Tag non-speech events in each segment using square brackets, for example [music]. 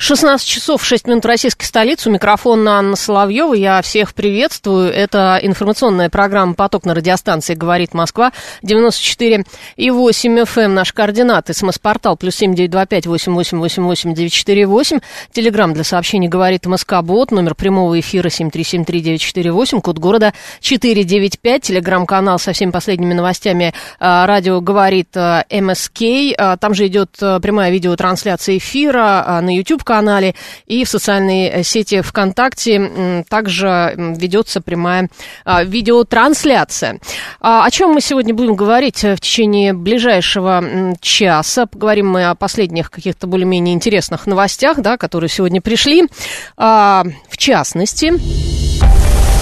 16 часов 6 минут российской столицы. У микрофона Анна Соловьева. Я всех приветствую. Это информационная программа «Поток» на радиостанции «Говорит Москва». 94 и 8 FM. Эм. Наш координат. СМС-портал плюс семь девять два пять восемь восемь восемь восемь девять четыре восемь. Телеграмм для сообщений «Говорит МСК-бот». Номер прямого эфира семь три семь три девять четыре восемь. Код города четыре девять пять. Телеграмм-канал со всеми последними новостями. А, радио «Говорит а, МСК». А, там же идет прямая видеотрансляция эфира на YouTube канале и в социальной э, сети ВКонтакте также ведется прямая а, видеотрансляция. А, о чем мы сегодня будем говорить э, в течение ближайшего часа? Поговорим мы о последних каких-то более-менее интересных новостях, да, которые сегодня пришли. А, в частности...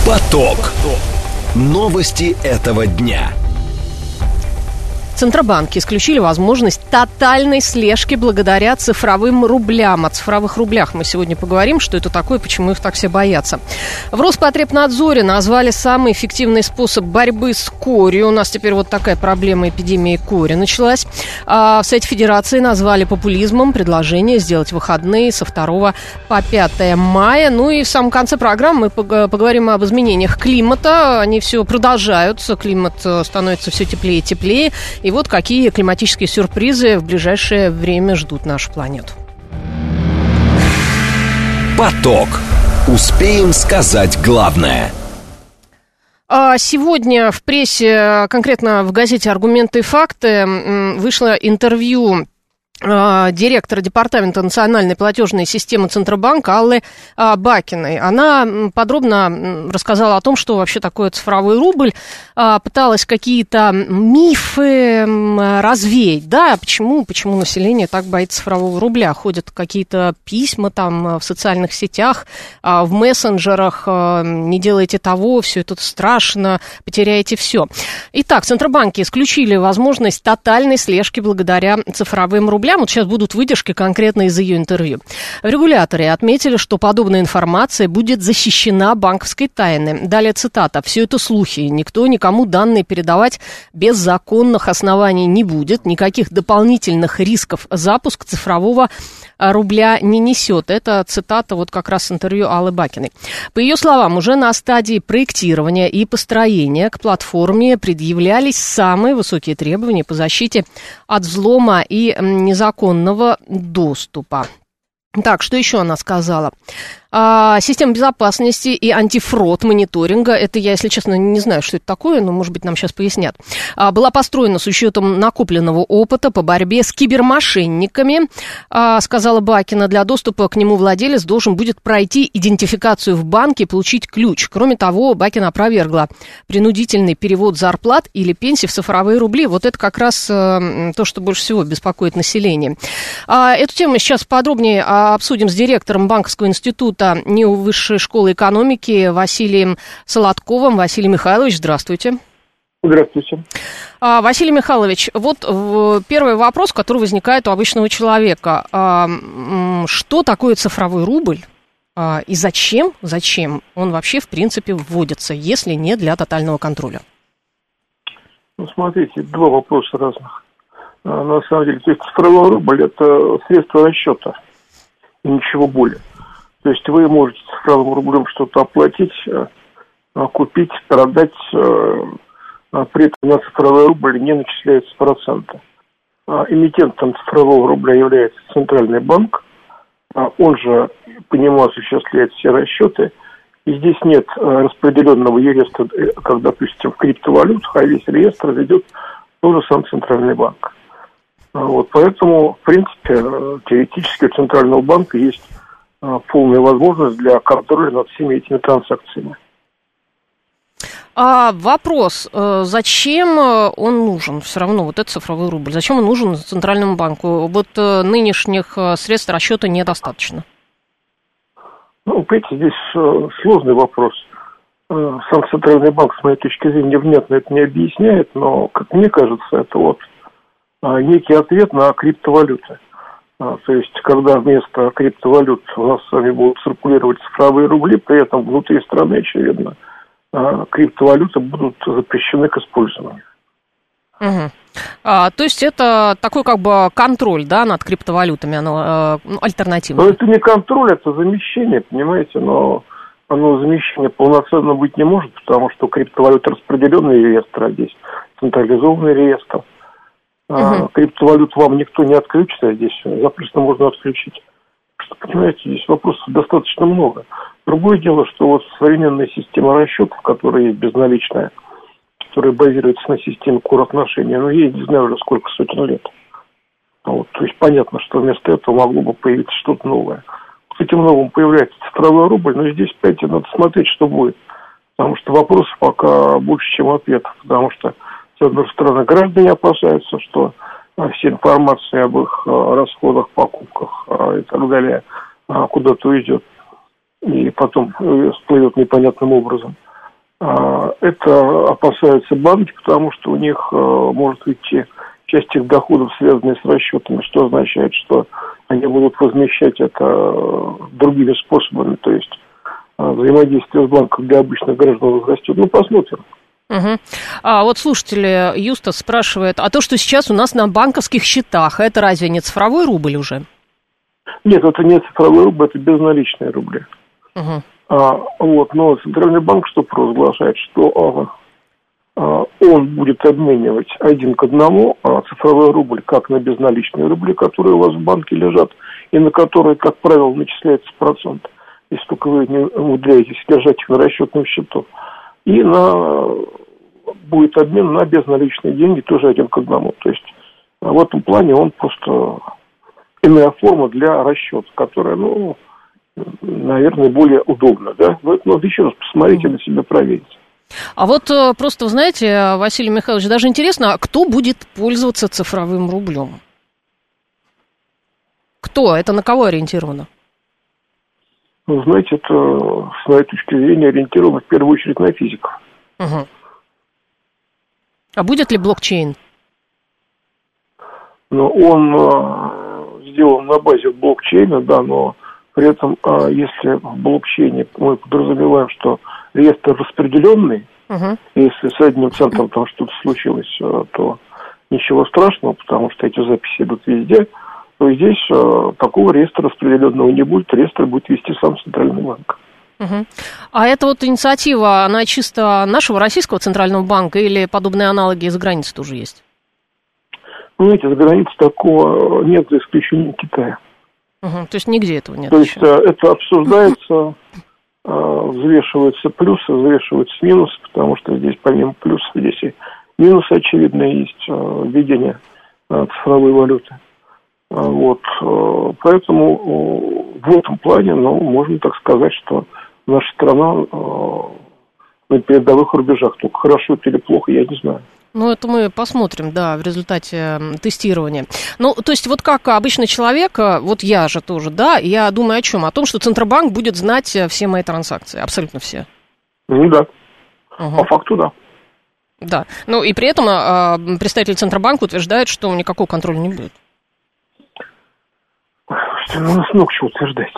Поток. Новости этого дня. Центробанки исключили возможность тотальной слежки благодаря цифровым рублям. О цифровых рублях мы сегодня поговорим, что это такое, почему их так все боятся. В Роспотребнадзоре назвали самый эффективный способ борьбы с корью. У нас теперь вот такая проблема эпидемии кори началась. А в сайте Федерации назвали популизмом предложение сделать выходные со 2 по 5 мая. Ну и в самом конце программы мы поговорим об изменениях климата. Они все продолжаются. Климат э, становится все теплее и теплее. И вот какие климатические сюрпризы в ближайшее время ждут нашу планету. Поток. Успеем сказать главное. А сегодня в прессе, конкретно в газете «Аргументы и факты», вышло интервью а, директора Департамента национальной платежной системы Центробанка Аллы а, Бакиной. Она подробно рассказала о том, что вообще такое цифровой рубль, а, пыталась какие-то мифы развеять. Да, почему, почему население так боится цифрового рубля? Ходят какие-то письма там в социальных сетях, в мессенджерах, не делайте того, все это страшно, потеряете все. Итак, Центробанки исключили возможность тотальной слежки благодаря цифровым рублям рублям. Вот сейчас будут выдержки конкретно из ее интервью. В регуляторе отметили, что подобная информация будет защищена банковской тайной. Далее цитата. «Все это слухи. Никто никому данные передавать без законных оснований не будет. Никаких дополнительных рисков запуск цифрового рубля не несет». Это цитата вот как раз интервью Аллы Бакиной. По ее словам, уже на стадии проектирования и построения к платформе предъявлялись самые высокие требования по защите от взлома и незаконного доступа. Так, что еще она сказала? А, система безопасности и антифрод мониторинга, это я, если честно, не знаю, что это такое, но, может быть, нам сейчас пояснят, а, была построена с учетом накопленного опыта по борьбе с кибермошенниками, а, сказала Бакина. Для доступа к нему владелец должен будет пройти идентификацию в банке и получить ключ. Кроме того, Бакина опровергла принудительный перевод зарплат или пенсий в цифровые рубли. Вот это как раз э, то, что больше всего беспокоит население. А, эту тему сейчас подробнее обсудим с директором Банковского института института НИУ Высшей школы экономики Василием Солодковым. Василий Михайлович, здравствуйте. Здравствуйте. А, Василий Михайлович, вот первый вопрос, который возникает у обычного человека. А, что такое цифровой рубль? А, и зачем, зачем он вообще, в принципе, вводится, если не для тотального контроля? Ну, смотрите, два вопроса разных. На самом деле, то есть цифровой рубль – это средство расчета, и ничего более. То есть вы можете цифровым рублем что-то оплатить, э, э, купить, продать, э, при этом на цифровой рубль не начисляются проценты. Эмитентом цифрового рубля является Центральный банк. Он же по нему осуществляет все расчеты. И здесь нет распределенного реестра, как, допустим, в криптовалютах, а весь реестр ведет тоже сам Центральный банк. Вот, поэтому, в принципе, теоретически у Центрального банка есть полная возможность для контроля над всеми этими транзакциями. А вопрос, э, зачем э, он нужен все равно, вот этот цифровой рубль, зачем он нужен Центральному банку? Вот нынешних средств расчета недостаточно. Ну, понимаете, здесь сложный вопрос. Сам Центральный банк, с моей точки зрения, внятно это не объясняет, но, как мне кажется, это вот некий ответ на криптовалюты. А, то есть, когда вместо криптовалют у нас с вами будут циркулировать цифровые рубли, при этом внутри страны, очевидно, а, криптовалюты будут запрещены к использованию. Угу. А, то есть это такой как бы контроль, да, над криптовалютами, оно э, альтернативно? Ну, это не контроль, это замещение, понимаете, но оно замещение полноценно быть не может, потому что криптовалюта распределенный реестр, а здесь централизованный реестр. Угу. А, криптовалют вам никто не отключит, а здесь запросто можно отключить. Что, понимаете, здесь вопросов достаточно много. Другое дело, что вот современная система расчетов, которая есть безналичная, которая базируется на системе кур-отношения, ну, ей не знаю уже сколько сотен лет. Вот, то есть понятно, что вместо этого могло бы появиться что-то новое. С этим новым появляется цифровой рубль, но здесь, опять надо смотреть, что будет. Потому что вопросов пока больше, чем ответов. Потому что с одной стороны, граждане опасаются, что а, вся информация об их а, расходах, покупках а, и так далее куда-то уйдет и потом э, всплывет непонятным образом. Это опасаются банки, потому что у них может уйти часть их доходов, связанные с расчетами, что означает, что они будут возмещать это другими способами, то есть взаимодействие с банком для обычных граждан возрастет. Ну, посмотрим. Угу. А вот слушатели Юстас спрашивает, а то, что сейчас у нас на банковских счетах, это разве не цифровой рубль уже? Нет, это не цифровой рубль, это безналичные рубли. Угу. А, вот, но Центральный банк что провозглашает, что а, а, он будет обменивать один к одному а, цифровой рубль как на безналичные рубли, которые у вас в банке лежат, и на которые, как правило, начисляется процент, если только вы не умудряетесь держать их на расчетном счету и на, будет обмен на безналичные деньги тоже один к одному. То есть а в этом плане он просто иная форма для расчета, которая, ну, наверное, более удобна, да. Но это надо еще раз посмотреть и на себя проверить. А вот э, просто, знаете, Василий Михайлович, даже интересно, а кто будет пользоваться цифровым рублем? Кто? Это на кого ориентировано? Ну, знаете, это, с моей точки зрения, ориентировано в первую очередь на физиков. Угу. А будет ли блокчейн? Ну, он э, сделан на базе блокчейна, да, но при этом, э, если в блокчейне мы подразумеваем, что реестр распределенный, угу. если с одним центром там что-то случилось, э, то ничего страшного, потому что эти записи идут везде, то здесь э, такого реестра распределенного не будет, реестр будет вести сам Центральный банк. Угу. А это вот инициатива, она чисто нашего российского центрального банка или подобные аналоги из границы тоже есть? Ну, знаете, за границей такого нет, за исключением Китая. Угу. То есть нигде этого нет? То есть еще. Э, это обсуждается, э, взвешиваются плюсы, взвешиваются минусы, потому что здесь помимо плюсов здесь и минусы очевидные есть введение цифровой валюты. А, вот, э, поэтому э, в этом плане, ну, можно так сказать, что наша страна э, на передовых рубежах. Только хорошо это или плохо, я не знаю. Ну, это мы посмотрим, да, в результате тестирования. Ну, то есть, вот как обычный человек, вот я же тоже, да, я думаю о чем? О том, что Центробанк будет знать все мои транзакции, абсолютно все. Ну, да. Угу. По факту, да. Да. Ну, и при этом э, представитель Центробанка утверждает, что никакого контроля не будет. Чего утверждать.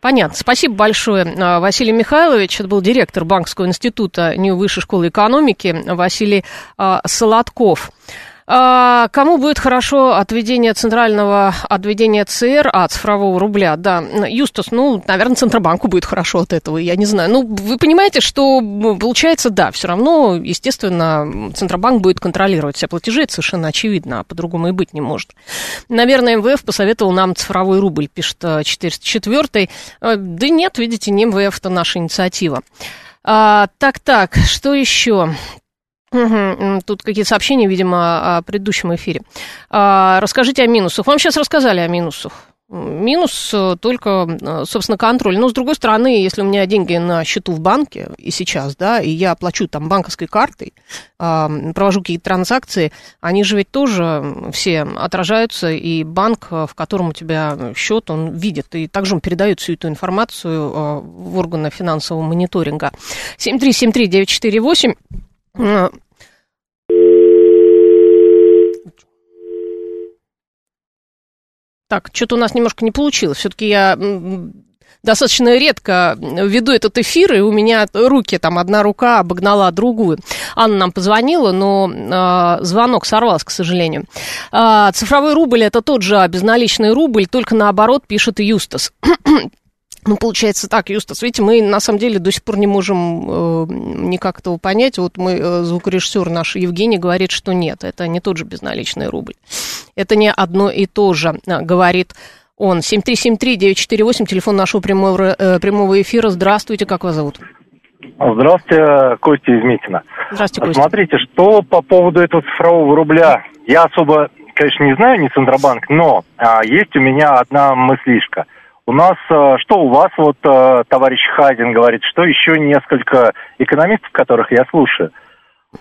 Понятно. Спасибо большое, а, Василий Михайлович. Это был директор Банковского института НИУ Высшей школы экономики Василий а, Солодков. А, кому будет хорошо отведение центрального, отведения ЦР, а, цифрового рубля, да. Юстас, ну, наверное, Центробанку будет хорошо от этого, я не знаю. Ну, вы понимаете, что получается, да, все равно, естественно, Центробанк будет контролировать все платежи, это совершенно очевидно, а по-другому и быть не может. Наверное, МВФ посоветовал нам цифровой рубль, пишет 404 э, Да нет, видите, не МВФ, это наша инициатива. А, так, так, что еще? Угу, тут какие-то сообщения, видимо, о предыдущем эфире. А, расскажите о минусах. Вам сейчас рассказали о минусах. Минус э, только, э, собственно, контроль. Но, с другой стороны, если у меня деньги на счету в банке и сейчас, да, и я плачу там банковской картой, провожу какие-то транзакции, они же ведь тоже все отражаются, и банк, в котором у тебя счет, он видит, и также он передает всю эту информацию э, в органы финансового мониторинга. 7373948 Так, что-то у нас немножко не получилось. Все-таки я достаточно редко веду этот эфир, и у меня руки, там, одна рука обогнала другую. Анна нам позвонила, но э, звонок сорвался, к сожалению. Э, цифровой рубль – это тот же безналичный рубль, только наоборот, пишет Юстас. Ну, получается так, Юстас, видите, мы на самом деле до сих пор не можем э, никак этого понять. Вот мы, э, звукорежиссер наш Евгений говорит, что нет, это не тот же безналичный рубль. Это не одно и то же, э, говорит он. 7373-948, телефон нашего прямого, э, прямого эфира. Здравствуйте, как вас зовут? Здравствуйте, Костя из Митина. Здравствуйте, Костя. Смотрите, что по поводу этого цифрового рубля. Я особо, конечно, не знаю, не Центробанк, но а, есть у меня одна мыслишка. У нас, а, что у вас, вот а, товарищ Хазин говорит, что еще несколько экономистов, которых я слушаю –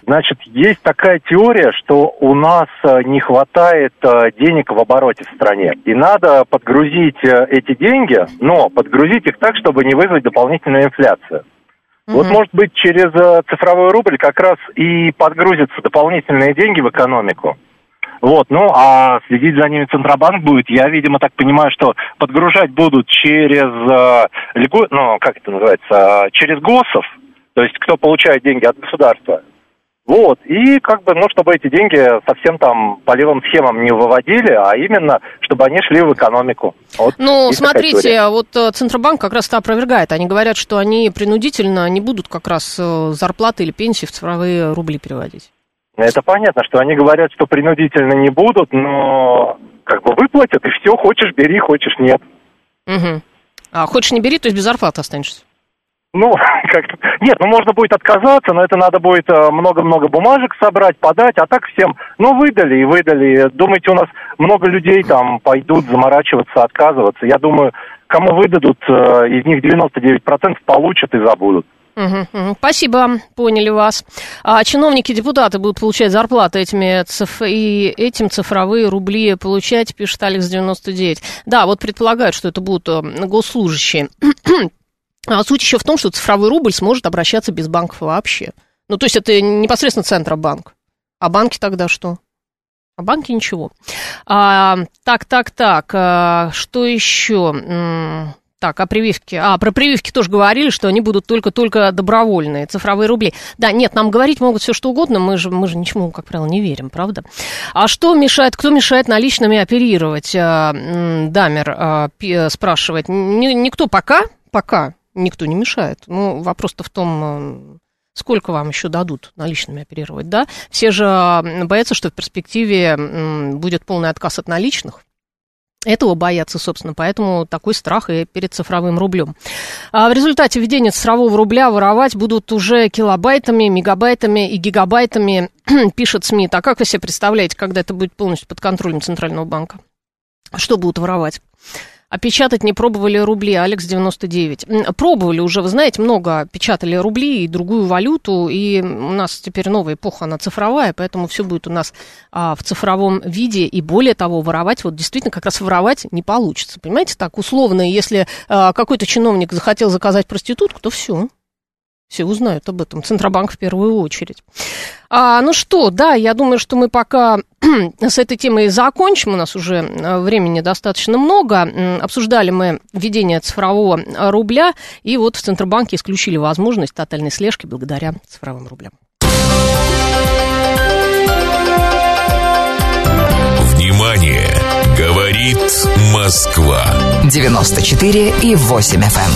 Значит, есть такая теория, что у нас э, не хватает э, денег в обороте в стране. И надо подгрузить э, эти деньги, но подгрузить их так, чтобы не вызвать дополнительную инфляцию. Mm-hmm. Вот, может быть, через цифровой рубль как раз и подгрузятся дополнительные деньги в экономику. Вот, ну, а следить за ними Центробанк будет. Я, видимо, так понимаю, что подгружать будут через, ну, как это называется, через ГОСов, то есть кто получает деньги от государства. Вот, и как бы, ну, чтобы эти деньги совсем там по левым схемам не выводили, а именно, чтобы они шли в экономику. Вот ну, смотрите, вот э, Центробанк как раз это опровергает. Они говорят, что они принудительно не будут как раз э, зарплаты или пенсии в цифровые рубли переводить. Это понятно, что они говорят, что принудительно не будут, но как бы выплатят, и все, хочешь бери, хочешь нет. Угу. А хочешь не бери, то есть без зарплаты останешься. Ну, [laughs] как нет, ну можно будет отказаться, но это надо будет э, много-много бумажек собрать, подать, а так всем, ну выдали и выдали. Думаете, у нас много людей там пойдут заморачиваться, отказываться? Я думаю, кому выдадут, э, из них 99% получат и забудут. Угу, угу. Спасибо, поняли вас. А чиновники, депутаты будут получать зарплаты этими циф... и этим цифровые рубли получать, пишет Алекс 99. Да, вот предполагают, что это будут э, госслужащие. [clears throat] А суть еще в том, что цифровой рубль сможет обращаться без банков вообще. Ну, то есть это непосредственно Центробанк. А банки тогда что? А банки ничего. А, так, так, так. А, что еще? Так, о прививке. А, про прививки тоже говорили, что они будут только-только добровольные, цифровые рубли. Да, нет, нам говорить могут все что угодно, мы же, мы же ничему, как правило, не верим, правда? А что мешает, кто мешает наличными оперировать? А, Дамер а, спрашивает. Никто пока, пока никто не мешает. Ну, вопрос-то в том, э, сколько вам еще дадут наличными оперировать, да? Все же боятся, что в перспективе будет полный отказ от наличных. Этого боятся, собственно, поэтому такой страх и перед цифровым рублем. А в результате введения цифрового рубля воровать будут уже килобайтами, мегабайтами и гигабайтами, [clears throat] пишет СМИ. А как вы себе представляете, когда это будет полностью под контролем Центрального банка? Что будут воровать? А печатать не пробовали рубли, Алекс 99. Пробовали уже, вы знаете, много печатали рубли и другую валюту, и у нас теперь новая эпоха, она цифровая, поэтому все будет у нас а, в цифровом виде, и более того, воровать, вот действительно как раз воровать не получится. Понимаете, так условно, если а, какой-то чиновник захотел заказать проститутку, то все, все узнают об этом. Центробанк в первую очередь. А, ну что, да, я думаю, что мы пока с этой темой закончим. У нас уже э, времени достаточно много. Обсуждали мы введение цифрового рубля. И вот в Центробанке исключили возможность тотальной слежки благодаря цифровым рублям. Внимание! Говорит Москва. 94 и 8 FM.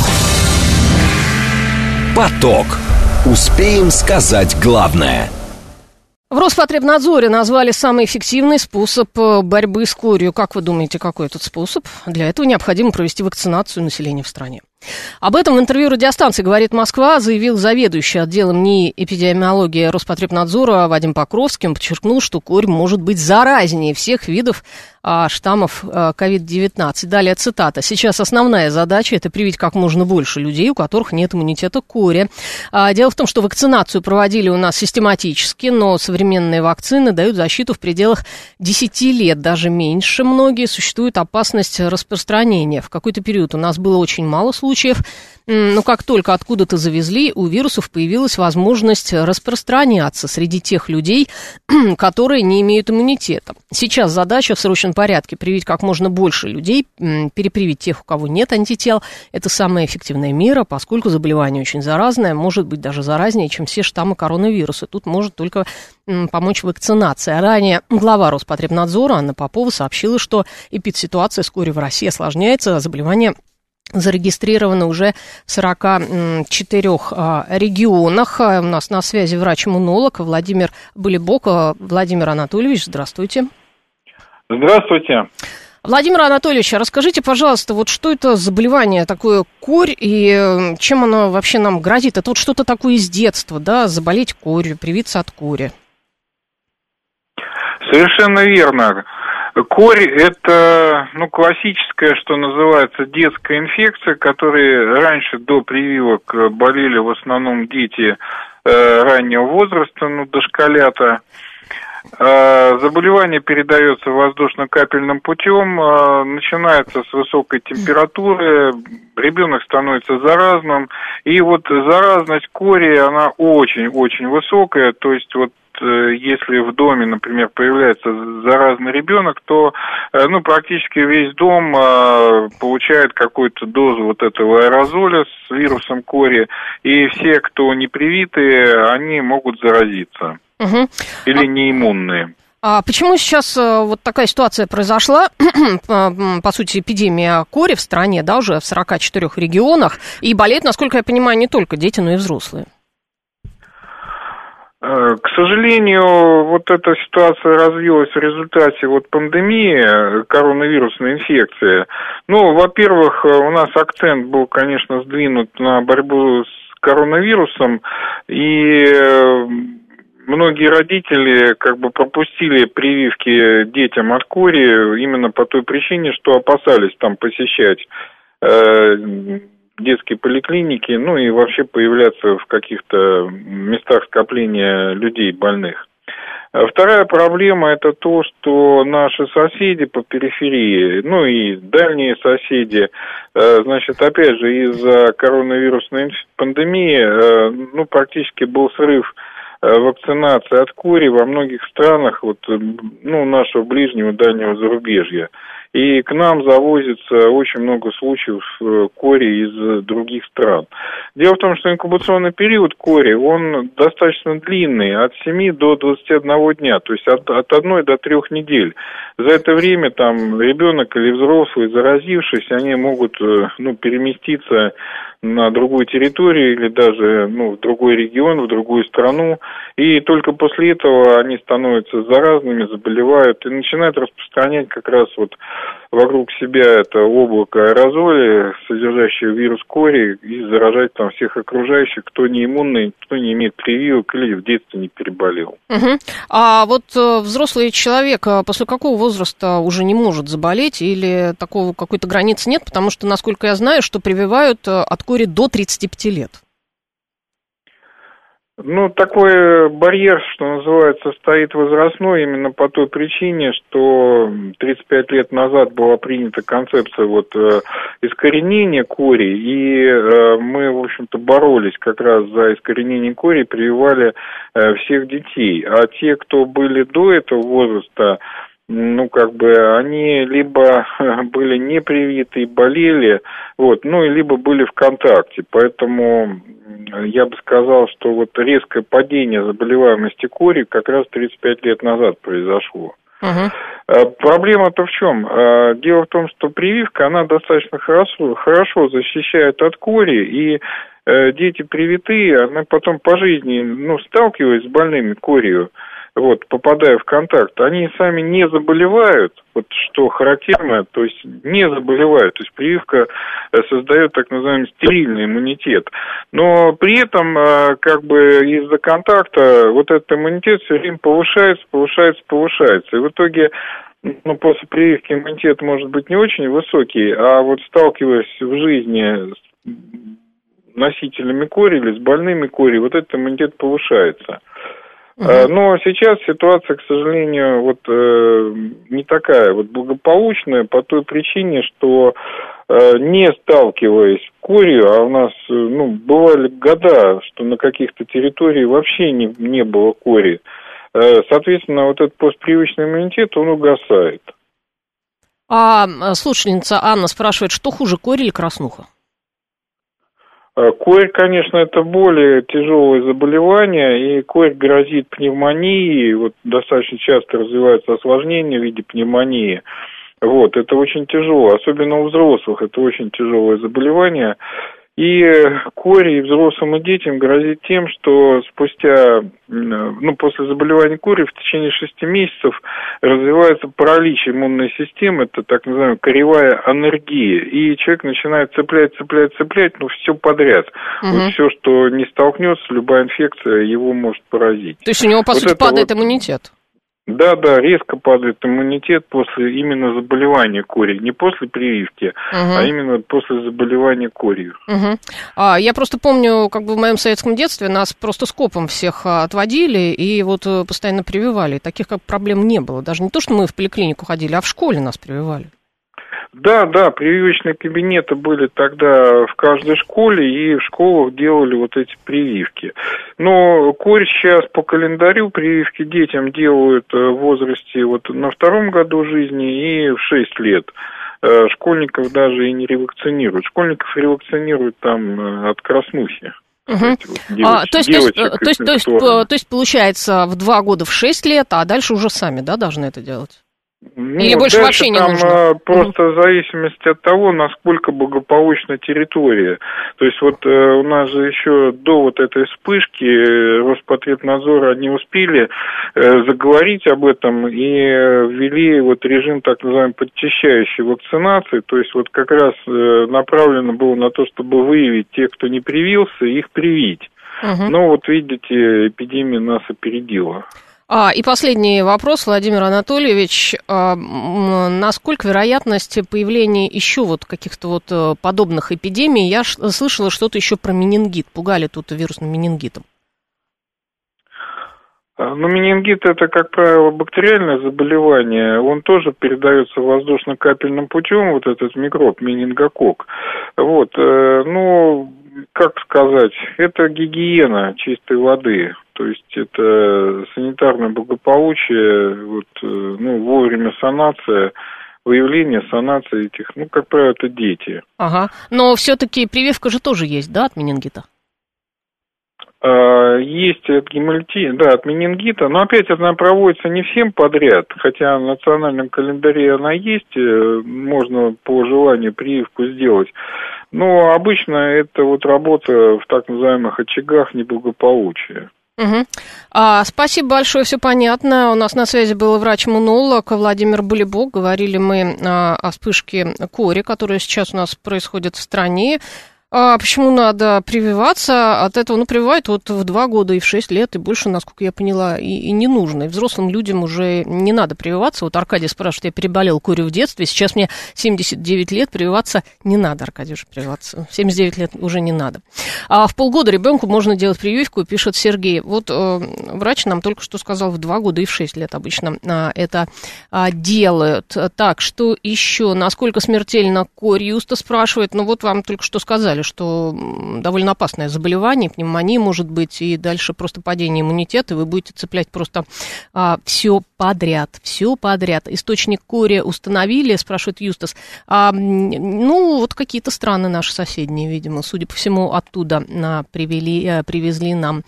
Поток. Успеем сказать главное. В Роспотребнадзоре назвали самый эффективный способ э, борьбы с корью. Как вы думаете, какой этот способ? Для этого необходимо провести вакцинацию населения в стране. Об этом в интервью радиостанции «Говорит Москва» заявил заведующий отделом НИИ эпидемиологии Роспотребнадзора Вадим Покровский. Он подчеркнул, что корь может быть заразнее всех видов а, штаммов COVID-19. А, Далее цитата. «Сейчас основная задача – это привить как можно больше людей, у которых нет иммунитета к коре. А, дело в том, что вакцинацию проводили у нас систематически, но современные вакцины дают защиту в пределах 10 лет, даже меньше многие. Существует опасность распространения. В какой-то период у нас было очень мало случаев случаев. Но как только откуда-то завезли, у вирусов появилась возможность распространяться среди тех людей, [clears throat] которые не имеют иммунитета. Сейчас задача в срочном порядке привить как можно больше людей, перепривить тех, у кого нет антител. Это самая эффективная мера, поскольку заболевание очень заразное, может быть даже заразнее, чем все штаммы коронавируса. Тут может только помочь вакцинация. Ранее глава Роспотребнадзора Анна Попова сообщила, что эпидситуация вскоре в России осложняется, заболевание зарегистрировано уже в 44 а, регионах. А, у нас на связи врач-иммунолог Владимир Былебок. А, Владимир Анатольевич, здравствуйте. Здравствуйте. Владимир Анатольевич, расскажите, пожалуйста, вот что это заболевание такое корь и чем оно вообще нам грозит? Это вот что-то такое из детства, да, заболеть корью, привиться от кори. Совершенно верно. Корь – это ну, классическая, что называется, детская инфекция, которой раньше до прививок болели в основном дети э, раннего возраста, ну, дошколята. Э, заболевание передается воздушно-капельным путем, э, начинается с высокой температуры, ребенок становится заразным, и вот заразность кори, она очень-очень высокая, то есть вот если в доме, например, появляется заразный ребенок, то э, ну, практически весь дом э, получает какую-то дозу вот этого аэрозоля с вирусом кори, и все, кто не привиты, они могут заразиться. Угу. Или неиммунные. А почему сейчас вот такая ситуация произошла, [clears throat] по сути, эпидемия кори в стране, да, уже в 44 регионах, и болеют, насколько я понимаю, не только дети, но и взрослые? Э, к сожалению, вот эта ситуация развилась в результате вот пандемии э, коронавирусной инфекции. Ну, во-первых, э, у нас акцент был, конечно, сдвинут на борьбу с коронавирусом, и многие родители как бы пропустили прививки детям от кори именно по той причине, что опасались там посещать детские поликлиники, ну и вообще появляться в каких-то местах скопления людей больных. А вторая проблема это то, что наши соседи по периферии, ну и дальние соседи, э, значит, опять же, из-за коронавирусной пандемии, э, ну, практически был срыв э, вакцинации от кури во многих странах, вот, ну, нашего ближнего дальнего зарубежья. И к нам завозится очень много случаев э, кори из других стран. Дело в том, что инкубационный период кори, он достаточно длинный, от 7 до 21 дня, то есть от, от 1 до 3 недель. За это время там ребенок или взрослый, заразившись, они могут э, ну, переместиться на другую территорию или даже ну, в другой регион, в другую страну. И только после этого они становятся заразными, заболевают и начинают распространять как раз вот вокруг себя это облако аэрозоли, содержащее вирус кори, и заражать там всех окружающих, кто не иммунный, кто не имеет прививок или в детстве не переболел. Угу. А вот э, взрослый человек э, после какого возраста уже не может заболеть или такого какой-то границы нет? Потому что, насколько я знаю, что прививают э, от кори до 35 лет. Ну, такой барьер, что называется, стоит возрастной именно по той причине, что 35 лет назад была принята концепция вот э, искоренения кори, и э, мы, в общем-то, боролись как раз за искоренение кори, прививали э, всех детей. А те, кто были до этого возраста, ну, как бы, они либо [laughs] были не привиты и болели, вот, ну, и либо были в контакте. Поэтому я бы сказал, что вот резкое падение заболеваемости кори как раз 35 лет назад произошло. Uh-huh. Проблема-то в чем? А, дело в том, что прививка, она достаточно хорошо, хорошо защищает от кори, и э, дети привитые, они потом по жизни, ну, сталкиваясь с больными корью, вот, попадая в контакт, они сами не заболевают, вот что характерно, то есть не заболевают, то есть прививка э, создает так называемый стерильный иммунитет. Но при этом, э, как бы из-за контакта вот этот иммунитет все время повышается, повышается, повышается. И в итоге ну, после прививки иммунитет может быть не очень высокий, а вот сталкиваясь в жизни с носителями кори или с больными кори, вот этот иммунитет повышается. Uh-huh. Но сейчас ситуация, к сожалению, вот э, не такая вот благополучная по той причине, что э, не сталкиваясь с корью, а у нас, э, ну, бывали года, что на каких-то территориях вообще не, не было кори, э, соответственно, вот этот постпривычный иммунитет, он угасает. А слушательница Анна спрашивает, что хуже, корь или краснуха? Корь, конечно, это более тяжелое заболевание, и корь грозит пневмонией, вот достаточно часто развиваются осложнения в виде пневмонии. Вот, это очень тяжело, особенно у взрослых, это очень тяжелое заболевание. И кори взрослым и детям грозит тем, что спустя, ну, после заболевания кори в течение шести месяцев развивается паралич иммунной системы, это так называемая коревая анергия. И человек начинает цеплять, цеплять, цеплять, ну, все подряд. Угу. Вот все, что не столкнется, любая инфекция его может поразить. То есть у него, по вот сути, падает вот... иммунитет? Да, да, резко падает иммунитет после именно заболевания кори, не после прививки, угу. а именно после заболевания корью. Угу. А, я просто помню, как бы в моем советском детстве нас просто скопом всех а, отводили и вот э, постоянно прививали. Таких как проблем не было. Даже не то, что мы в поликлинику ходили, а в школе нас прививали. Да, да, прививочные кабинеты были тогда в каждой школе, и в школах делали вот эти прививки. Но корь сейчас по календарю прививки детям делают э, в возрасте вот на втором году жизни и в 6 лет. Э, школьников даже и не ревакцинируют. Школьников ревакцинируют там э, от краснухи. Угу. а, то, есть, то, есть, то, есть, то, есть, то есть, получается, в два года в шесть лет, а дальше уже сами, да, должны это делать? Ну, Или больше вообще не там нужно? А, просто в зависимости от того, насколько благополучна территория. То есть вот э, у нас же еще до вот этой вспышки э, Роспотребнадзора не успели э, заговорить об этом и ввели вот режим так называемой подчищающей вакцинации. То есть вот как раз направлено было на то, чтобы выявить тех, кто не привился, их привить. Угу. Но вот видите, эпидемия нас опередила. А, и последний вопрос, Владимир Анатольевич. А, насколько вероятность появления еще вот каких-то вот э, подобных эпидемий? Я слышала что-то еще про менингит. Пугали тут вирусным менингитом. А, ну, менингит это, как правило, бактериальное заболевание. Он тоже передается воздушно-капельным путем, вот этот микроб, менингокок. Вот, э, ну, как сказать, это гигиена чистой воды. То есть это санитарное благополучие, вот, э, ну, вовремя санация, выявление, санация этих, ну, как правило, это дети. Ага, но все-таки прививка же тоже есть, да, от менингита? А, есть от гемолитии, да, от менингита, но опять она проводится не всем подряд, хотя в национальном календаре она есть, э, можно по желанию прививку сделать. Но обычно это вот работа в так называемых очагах неблагополучия. Угу. А, спасибо большое, все понятно. У нас на связи был врач-иммунолог Владимир Булебок. Говорили мы а, о вспышке кори, которая сейчас у нас происходит в стране. А почему надо прививаться от этого? Ну, прививают вот в два года и в шесть лет, и больше, насколько я поняла, и, и не нужно. И взрослым людям уже не надо прививаться. Вот Аркадий спрашивает, я переболел курю в детстве, сейчас мне 79 лет, прививаться не надо, Аркадий уже прививаться. 79 лет уже не надо. А в полгода ребенку можно делать прививку, пишет Сергей. Вот э, врач нам только что сказал, в два года и в шесть лет обычно э, это э, делают. Так, что еще? Насколько смертельно корь? Юста спрашивает, ну вот вам только что сказали сказали, что довольно опасное заболевание, пневмония может быть, и дальше просто падение иммунитета, и вы будете цеплять просто а, все подряд, все подряд. Источник кори установили, спрашивает Юстас. А, ну, вот какие-то страны наши соседние, видимо, судя по всему, оттуда а, привели, а, привезли нам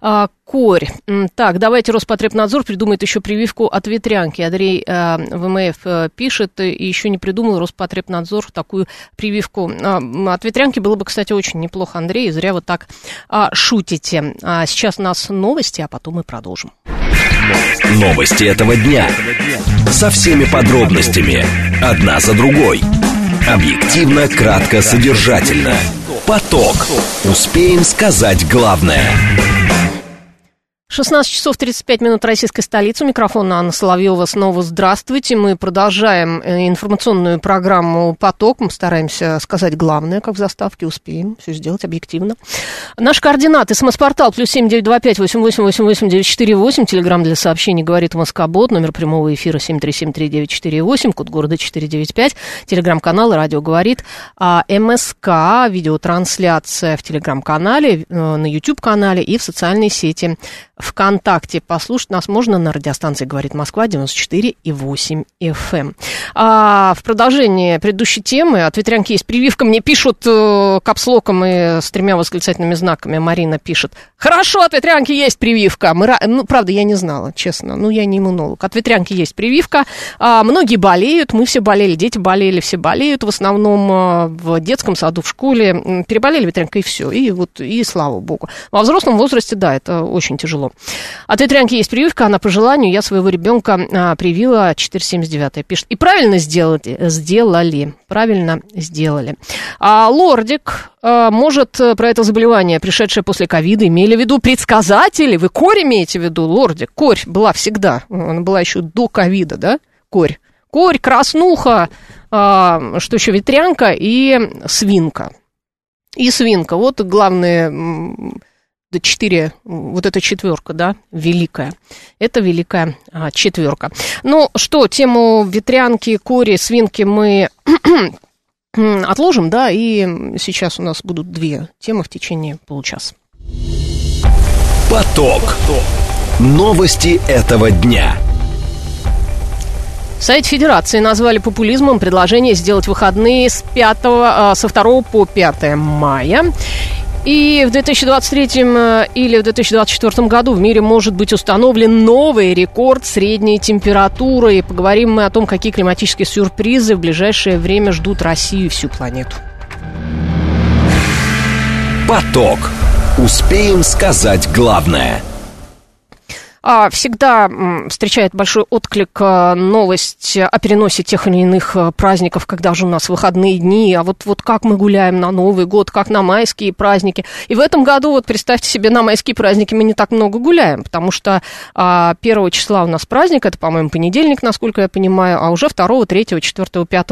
а, корь. Так, давайте Роспотребнадзор придумает еще прививку от ветрянки. Андрей э, ВМФ э, пишет, еще не придумал Роспотребнадзор такую прививку. Э, от ветрянки было бы, кстати, очень неплохо, Андрей, зря вы так э, шутите. А сейчас у нас новости, а потом мы продолжим. Новости этого дня. Со всеми подробностями. Одна за другой. Объективно, кратко, содержательно. Поток. Успеем сказать главное. 16 часов 35 минут российской столицы. У микрофона Анна Соловьева. Снова здравствуйте. Мы продолжаем э, информационную программу «Поток». Мы стараемся сказать главное, как в заставке. Успеем все сделать объективно. Наш координат. СМС-портал плюс семь девять два пять восемь восемь восемь восемь девять четыре восемь. Телеграмм для сообщений говорит Москобот. Номер прямого эфира семь три семь три девять четыре восемь. Код города четыре девять пять. Телеграм-канал «Радио говорит». А МСК. Видеотрансляция в телеграм-канале, э, на YouTube-канале и в социальной сети ВКонтакте. Послушать нас можно на радиостанции «Говорит Москва» 94,8 FM. А в продолжении предыдущей темы от ветрянки есть прививка. Мне пишут э, капслоком и с тремя восклицательными знаками. Марина пишет. Хорошо, от ветрянки есть прививка. Мы, ну, правда, я не знала, честно. Ну, я не иммунолог. От ветрянки есть прививка. А, многие болеют. Мы все болели. Дети болели, все болеют. В основном а, в детском саду, в школе. Переболели ветрянкой и все. И вот, и слава богу. Во взрослом возрасте, да, это очень тяжело тяжело. От ветрянки есть прививка, она по желанию. Я своего ребенка а, привила 479 пишет. И правильно сделали, сделали. Правильно сделали. А лордик а, может про это заболевание, пришедшее после ковида, имели в виду предсказатели? Вы корь имеете в виду, лордик? Корь была всегда. Она была еще до ковида, да? Корь. Корь, краснуха, а, что еще, ветрянка и свинка. И свинка. Вот главные четыре, вот эта четверка, да, великая. Это великая а, четверка. Ну что, тему ветрянки, кори, свинки мы [clears throat] отложим, да, и сейчас у нас будут две темы в течение получаса. Поток. Новости этого дня. Сайт Федерации назвали популизмом предложение сделать выходные с 5, а, со 2 по 5 мая. И в 2023 э, или в 2024 году в мире может быть установлен новый рекорд средней температуры. И поговорим мы о том, какие климатические сюрпризы в ближайшее время ждут Россию и всю планету. Поток. Успеем сказать главное – всегда встречает большой отклик э, новость о переносе тех или иных э, праздников, когда же у нас выходные дни, а вот, вот как мы гуляем на Новый год, как на майские праздники. И в этом году, вот представьте себе, на майские праздники мы не так много гуляем, потому что а, 1 числа у нас праздник, это, по-моему, понедельник, насколько я понимаю, а уже 2, 3, 4, 5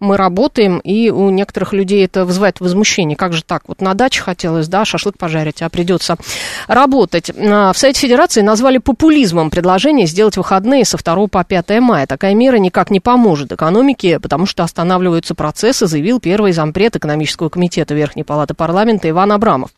мы работаем, и у некоторых людей это вызывает возмущение. Как же так? Вот на даче хотелось, да, шашлык пожарить, а придется работать. А, в Совете Федерации назвали популизмом предложение сделать выходные со 2 по 5 мая. Такая мера никак не поможет экономике, потому что останавливаются процессы, заявил первый зампред экономического комитета Верхней Палаты парламента Иван Абрамов.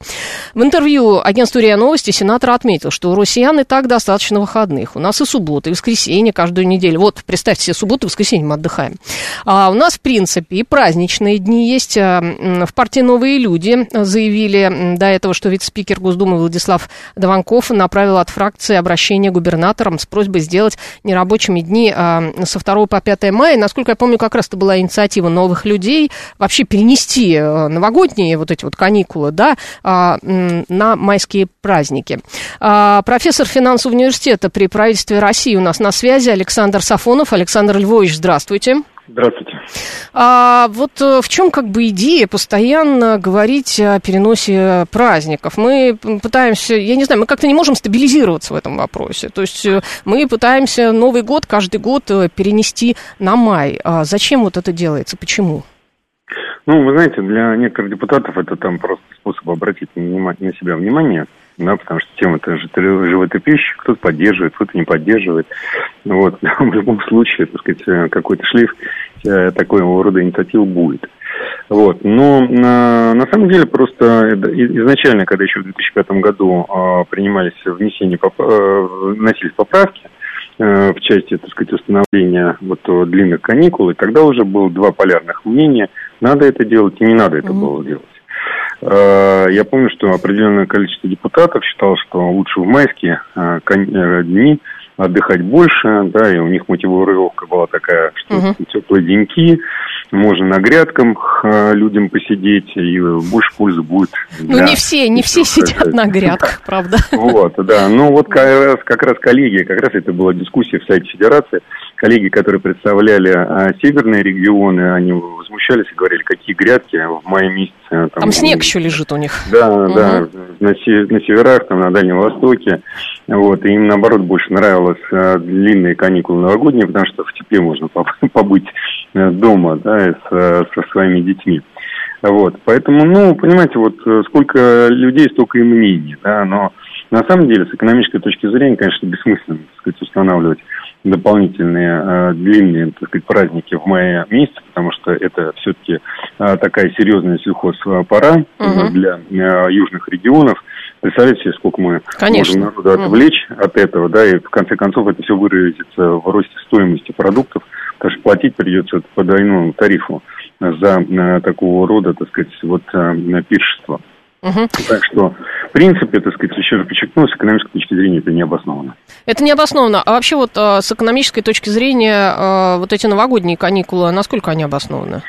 В интервью агентству РИА Новости сенатор отметил, что у россиян и так достаточно выходных. У нас и субботы, и воскресенье каждую неделю. Вот, представьте себе, субботу и воскресенье мы отдыхаем. А у нас, в принципе, и праздничные дни есть. А, в партии «Новые люди» заявили до этого, что вице-спикер Госдумы Владислав Дованков направил от фракции обращение обращение губернаторам с просьбой сделать нерабочими дни а, со 2 по 5 мая. Насколько я помню, как раз это была инициатива новых людей вообще перенести а, новогодние вот эти вот каникулы, да, а, на майские праздники. А, профессор финансового университета при правительстве России у нас на связи Александр Сафонов. Александр Львович, здравствуйте. Здравствуйте. А вот э, в чем как бы идея постоянно говорить о переносе праздников? Мы пытаемся, я не знаю, мы как-то не можем стабилизироваться в этом вопросе. То есть э, мы пытаемся Новый год каждый год э, перенести на май. А зачем вот это делается? Почему? Ну, вы знаете, для некоторых депутатов это там просто способ обратить на себя внимание да, потому что тема это же животопища, кто-то поддерживает, кто-то не поддерживает. Вот, [laughs] в любом случае, так сказать, э, какой-то шлейф э, такого рода инициатив будет. Вот. Но на, на самом деле просто изначально, когда еще в 2005 году э, принимались внесения, поп, э, вносились поправки э, в части, так сказать, установления вот длинных каникул, и тогда уже было два полярных мнения, надо это делать и не надо это mm-hmm. было делать. Э, я помню, что определенное количество депутатов считало, что лучше в майские э, э, дни отдыхать больше, да, и у них мотивировка была такая, что угу. теплые деньки, можно на грядках людям посидеть, и больше пользы будет. Ну, не все, не все сидят на грядках, [laughs] правда. Вот, да. Ну, вот как раз, как раз коллеги, как раз это была дискуссия в сайте Федерации, коллеги, которые представляли северные регионы, они возмущались и говорили, какие грядки в мае месяце. Там, там снег еще лежит у них. Да, угу. да, на, на северах, там, на Дальнем Востоке. Вот, и им, наоборот, больше нравилось а, длинные каникулы новогодние, потому что в тепле можно [laughs] побыть дома, да, с, со своими детьми. Вот, поэтому, ну, понимаете, вот э, сколько людей, столько и мнений, да, но на самом деле, с экономической точки зрения, конечно, бессмысленно, так сказать, устанавливать дополнительные э, длинные, так сказать, праздники в мае месяце, потому что это все-таки э, такая серьезная сельхозпора угу. для э, южных регионов. Представляете себе, сколько мы Конечно. можем народу отвлечь угу. от этого, да, и в конце концов это все выразится в росте стоимости продуктов, потому что платить придется по двойному тарифу за э, такого рода, так сказать, вот э, пиршество. Угу. Так что, в принципе, так сказать, еще раз подчеркну, с экономической точки зрения это не обосновано. Это не обосновано. А вообще вот э, с экономической точки зрения вот эти новогодние каникулы, насколько они обоснованы?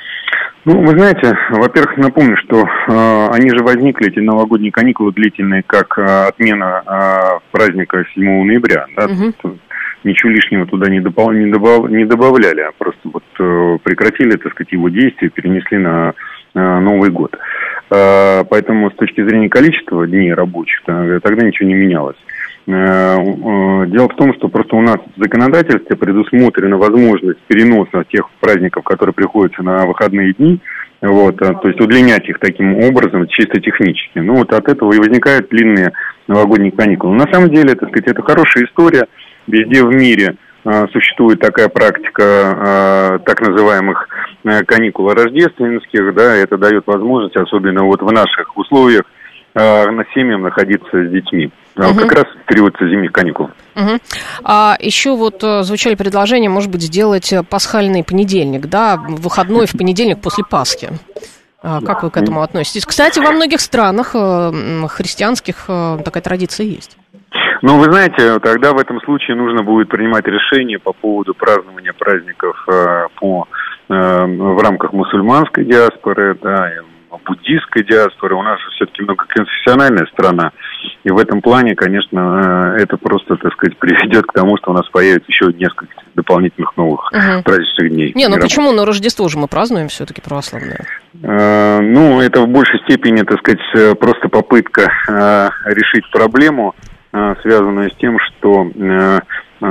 Ну, вы знаете, во-первых, напомню, что э, они же возникли, эти новогодние каникулы длительные, как э, отмена э, праздника 7 ноября. Да? Угу. Ничего лишнего туда не, допол- не, добав- не добавляли, а просто вот э, прекратили, так сказать, его действие, перенесли на э, Новый год. Э, поэтому с точки зрения количества дней рабочих тогда ничего не менялось. Э, дело в том, что просто у нас в законодательстве предусмотрена возможность переноса тех праздников, которые приходятся на выходные дни, вот, то есть удлинять их таким образом чисто технически. Ну вот от этого и возникают длинные новогодние каникулы. На самом деле, так сказать, это хорошая история. Везде в мире существует такая практика так называемых каникул рождественских, да, это дает возможность, особенно вот в наших условиях, на семьям находиться с детьми. Угу. Как раз в период зимних каникул. Угу. А еще вот э, звучали предложения, может быть, сделать э, пасхальный понедельник, да, выходной в понедельник после Пасхи. А как вы к этому относитесь? Кстати, во многих странах э, христианских такая традиция есть. Ну, вы знаете, тогда в этом случае нужно будет принимать решение по поводу празднования праздников э, по, э, в рамках мусульманской диаспоры, да, буддийской диаспоры. У нас же все-таки многоконфессиональная страна. И в этом плане, конечно, э, это просто, так сказать, [laughs] приведет к тому, что у нас появится еще несколько дополнительных новых угу. праздничных дней. Не, ну почему? На Рождество же мы празднуем все-таки православное. Э, ну, это в большей степени, так сказать, э, просто попытка решить проблему, связанную с тем, что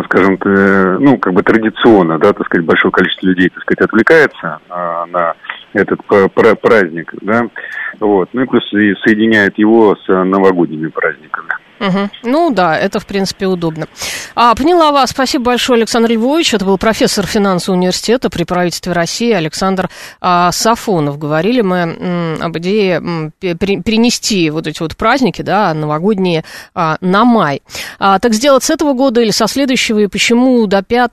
скажем, ну, как бы традиционно, да, так сказать, большое количество людей, так сказать, отвлекается на этот праздник, да, вот, ну и плюс и соединяет его с новогодними праздниками. Угу. Ну да, это в принципе удобно. А, поняла вас. Спасибо большое, Александр Львович. Это был профессор финансового университета при правительстве России Александр а, Сафонов. Говорили мы м, об идее м, перенести вот эти вот праздники, да, новогодние, а, на май. А, так сделать с этого года или со следующего, и почему до 5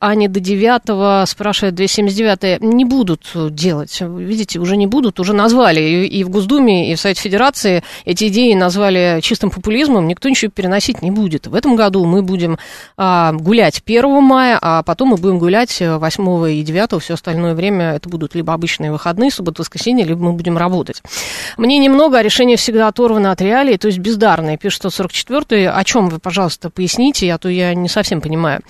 а не до 9 спрашивает 279 не будут делать. Видите, уже не будут, уже назвали и, и в Госдуме, и в Совете Федерации эти идеи назвали чистым популизмом, никто ничего переносить не будет. В этом году мы будем а, гулять 1 мая, а потом мы будем гулять 8 и 9, все остальное время это будут либо обычные выходные, суббота, воскресенье, либо мы будем работать. Мне немного, а решение всегда оторвано от реалий, то есть бездарное, пишет 144 О чем вы, пожалуйста, поясните, а то я не совсем понимаю.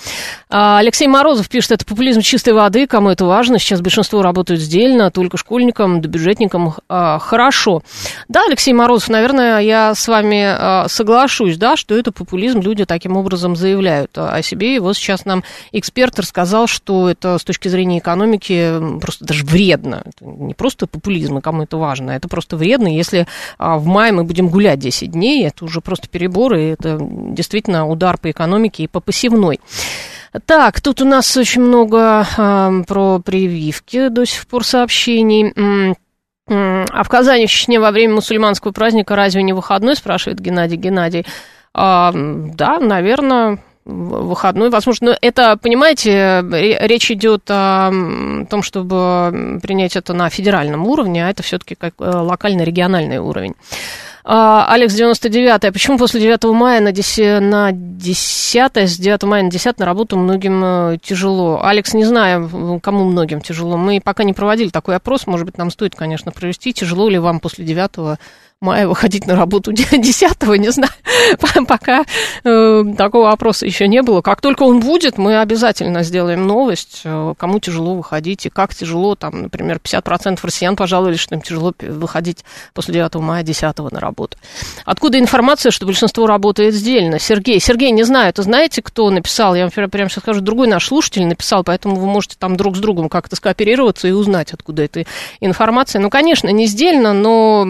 А, Алексей Морозов пишет, это популизм чистой воды, кому это важно, сейчас большинство работают сдельно, только школьникам да бюджетникам а, хорошо. Да, Алексей Морозов, наверное, я с вами а, соглашусь соглашусь, да, что это популизм, люди таким образом заявляют о себе. И вот сейчас нам эксперт рассказал, что это с точки зрения экономики просто даже вредно. Это не просто популизм, и кому это важно, это просто вредно. Если а, в мае мы будем гулять 10 дней, это уже просто перебор, и это действительно удар по экономике и по посевной. Так, тут у нас очень много э, про прививки до сих пор сообщений. А в Казани, в Чечне во время мусульманского праздника разве не выходной, спрашивает Геннадий Геннадий. А, да, наверное, выходной, возможно, это, понимаете, речь идет о том, чтобы принять это на федеральном уровне, а это все-таки как э, локально-региональный уровень. А, Алекс 99 а почему после 9 мая на 10, на 10 с 9 мая на 10 на работу многим э, тяжело? Алекс, не знаю, кому многим тяжело. Мы пока не проводили такой опрос, может быть, нам стоит, конечно, провести. Тяжело ли вам после 9 мая выходить на работу [laughs] 10 не знаю, [laughs] пока э, такого вопроса еще не было. Как только он будет, мы обязательно сделаем новость, э, кому тяжело выходить и как тяжело, там, например, 50% россиян пожаловались, что им тяжело выходить после 9 мая 10 на работу. Откуда информация, что большинство работает сдельно? Сергей, Сергей, не знаю, это знаете, кто написал? Я вам прямо сейчас скажу, другой наш слушатель написал, поэтому вы можете там друг с другом как-то скооперироваться и узнать, откуда эта информация. Ну, конечно, не сдельно, но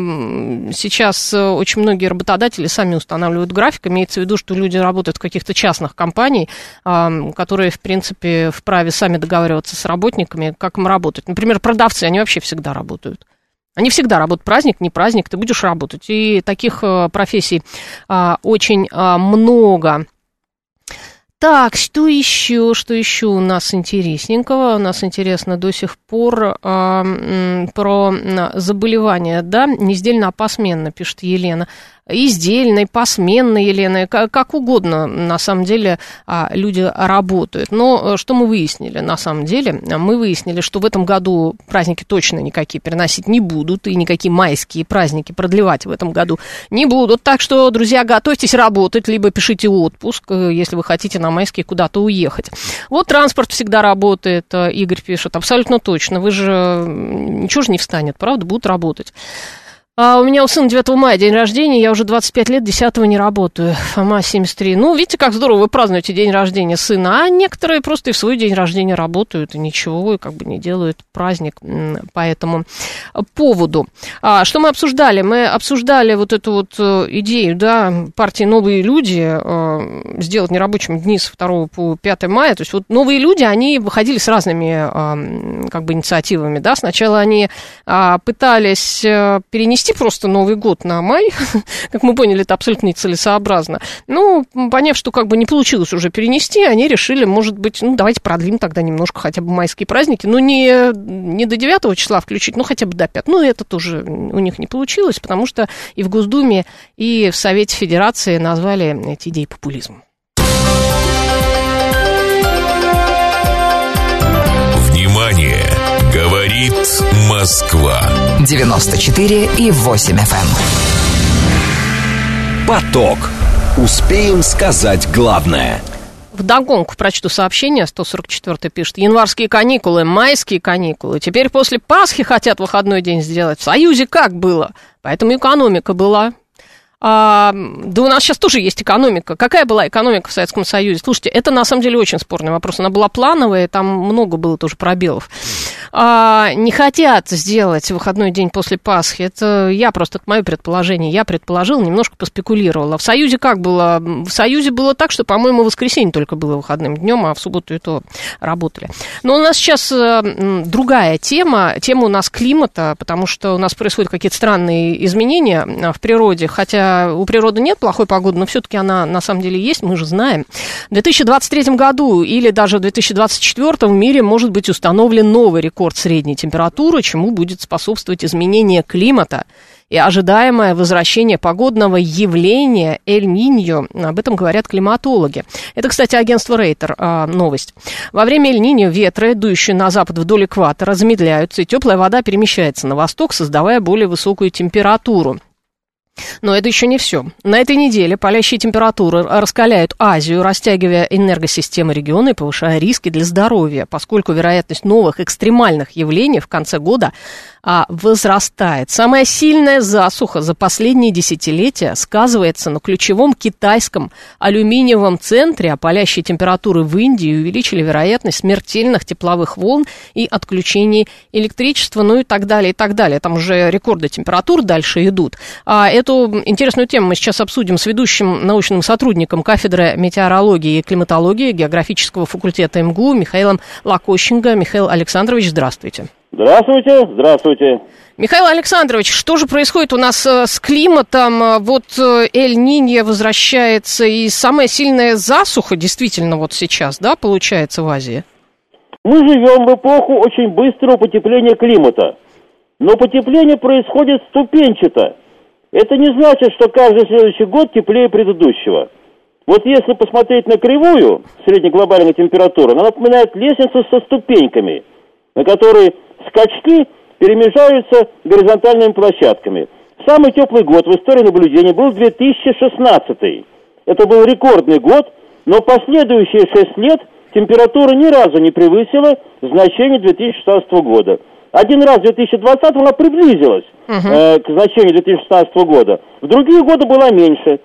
сейчас э, очень многие работодатели сами устанавливают график. Имеется в виду, что люди работают в каких-то частных компаниях, которые, в принципе, вправе сами договариваться с работниками, как им работать. Например, продавцы, они вообще всегда работают. Они всегда работают. Праздник, не праздник, ты будешь работать. И таких э, профессий а, очень а, много. Так, что еще, что еще у нас интересненького? У нас интересно до сих пор э, про заболевания, да, нездельно, а посменно, пишет Елена издельной, посменной, Елена, как, угодно, на самом деле, а, люди работают. Но э, что мы выяснили? На самом деле, мы выяснили, что в этом году праздники точно никакие переносить не будут, и никакие майские праздники продлевать в этом году не будут. Так что, друзья, готовьтесь работать, либо пишите отпуск, э, если вы хотите на майские куда-то уехать. Вот транспорт всегда работает, э, Игорь пишет, абсолютно точно. Вы же, ничего же не встанет, правда, будут работать. А у меня у сына 9 мая день рождения, я уже 25 лет 10 не работаю. Фома 73. Ну, видите, как здорово вы празднуете день рождения сына. А некоторые просто и в свой день рождения работают, и ничего, и как бы не делают праздник по этому поводу. А, что мы обсуждали? Мы обсуждали вот эту вот э, идею, да, партии «Новые люди» э, сделать нерабочими дни с 2 по 5 мая. То есть вот «Новые люди», они выходили с разными как бы инициативами, да. Сначала они а, пытались э, перенести перенести просто Новый год на май, [laughs] как мы поняли, это абсолютно нецелесообразно. Ну, поняв, что как бы не получилось уже перенести, они решили, может быть, ну, давайте продлим тогда немножко хотя бы майские праздники, ну, не, не до 9 числа включить, ну, хотя бы до 5. Ну, это тоже у них не получилось, потому что и в Госдуме, и в Совете Федерации назвали эти идеи популизмом. Внимание! Говорит Москва. 94 и 8 FM. Эм. Поток. Успеем сказать главное. В догонку прочту сообщение, 144 пишет. Январские каникулы, майские каникулы. Теперь после Пасхи хотят выходной день сделать. В Союзе как было? Поэтому экономика была. А, да у нас сейчас тоже есть экономика. Какая была экономика в Советском Союзе? Слушайте, это на самом деле очень спорный вопрос. Она была плановая, там много было тоже пробелов. А, не хотят сделать выходной день после Пасхи. Это я просто, это мое предположение. Я предположил, немножко поспекулировала. В Союзе как было? В Союзе было так, что, по-моему, воскресенье только было выходным днем, а в субботу и то работали. Но у нас сейчас э, другая тема. Тема у нас климата, потому что у нас происходят какие-то странные изменения э, в природе, хотя у природы нет плохой погоды, но все-таки она на самом деле есть, мы же знаем. В 2023 году или даже в 2024 в мире может быть установлен новый рекорд средней температуры, чему будет способствовать изменение климата и ожидаемое возвращение погодного явления Эль-Ниньо. Об этом говорят климатологи. Это, кстати, агентство Рейтер а, новость. Во время Эль-Ниньо ветры, дующие на запад вдоль экватора, замедляются, и теплая вода перемещается на восток, создавая более высокую температуру. Но это еще не все. На этой неделе палящие температуры раскаляют Азию, растягивая энергосистемы региона и повышая риски для здоровья, поскольку вероятность новых экстремальных явлений в конце года а, возрастает. Самая сильная засуха за последние десятилетия сказывается на ключевом китайском алюминиевом центре, а палящие температуры в Индии увеличили вероятность смертельных тепловых волн и отключений электричества, ну и так далее, и так далее. Там уже рекорды температур дальше идут. А эту интересную тему мы сейчас обсудим с ведущим научным сотрудником кафедры метеорологии и климатологии географического факультета МГУ Михаилом Лакощенко. Михаил Александрович, здравствуйте. Здравствуйте, здравствуйте. Михаил Александрович, что же происходит у нас э, с климатом? Э, вот э, Эль-Нинья возвращается, и самая сильная засуха действительно вот сейчас, да, получается в Азии? Мы живем в эпоху очень быстрого потепления климата. Но потепление происходит ступенчато. Это не значит, что каждый следующий год теплее предыдущего. Вот если посмотреть на кривую среднеглобальной температуры, она напоминает лестницу со ступеньками, на которой скачки перемежаются горизонтальными площадками. самый теплый год в истории наблюдения был 2016. Это был рекордный год, но последующие 6 лет температура ни разу не превысила значение 2016 года. Один раз в 2020 она приблизилась uh-huh. э, к значению 2016 года. В другие годы была меньше.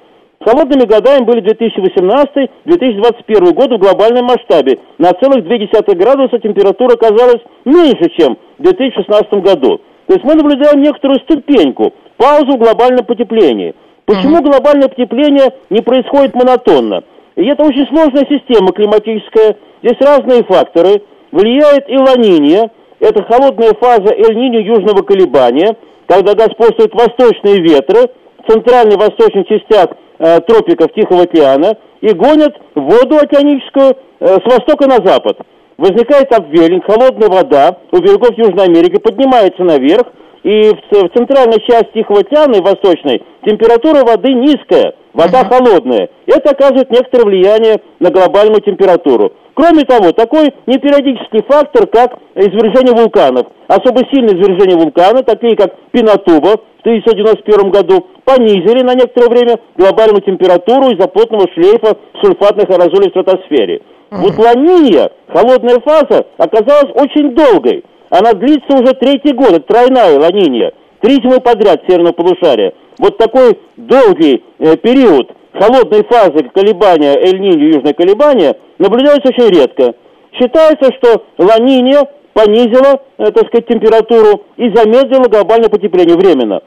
Холодными годами были 2018-2021 годы в глобальном масштабе. На целых 0,2 градуса температура оказалась меньше, чем в 2016 году. То есть мы наблюдаем некоторую ступеньку, паузу в глобальном потеплении. Почему глобальное потепление не происходит монотонно? И это очень сложная система климатическая. Здесь разные факторы. Влияет и ланинья, это холодная фаза эль-ниньо южного колебания, когда господствуют восточные ветры в центральной восточной частях э, тропиков Тихого океана и гонят воду океаническую э, с востока на запад. Возникает обвелинг, холодная вода у берегов Южной Америки поднимается наверх, и в, в центральной части Тихого океана и восточной температура воды низкая, вода холодная. Это оказывает некоторое влияние на глобальную температуру. Кроме того, такой непериодический фактор, как извержение вулканов. Особо сильные извержения вулкана, такие как Пинатуба в 1991 году, понизили на некоторое время глобальную температуру из-за плотного шлейфа сульфатных аэрозолей в стратосфере. Вот Ланинья, холодная фаза, оказалась очень долгой. Она длится уже третий год, это тройная Ланинья, три зимы подряд северного полушария. Вот такой долгий э, период холодной фазы колебания Эль-Ниньо, южное колебание, наблюдается очень редко. Считается, что Ланинья понизила, э, так сказать, температуру и замедлила глобальное потепление временно.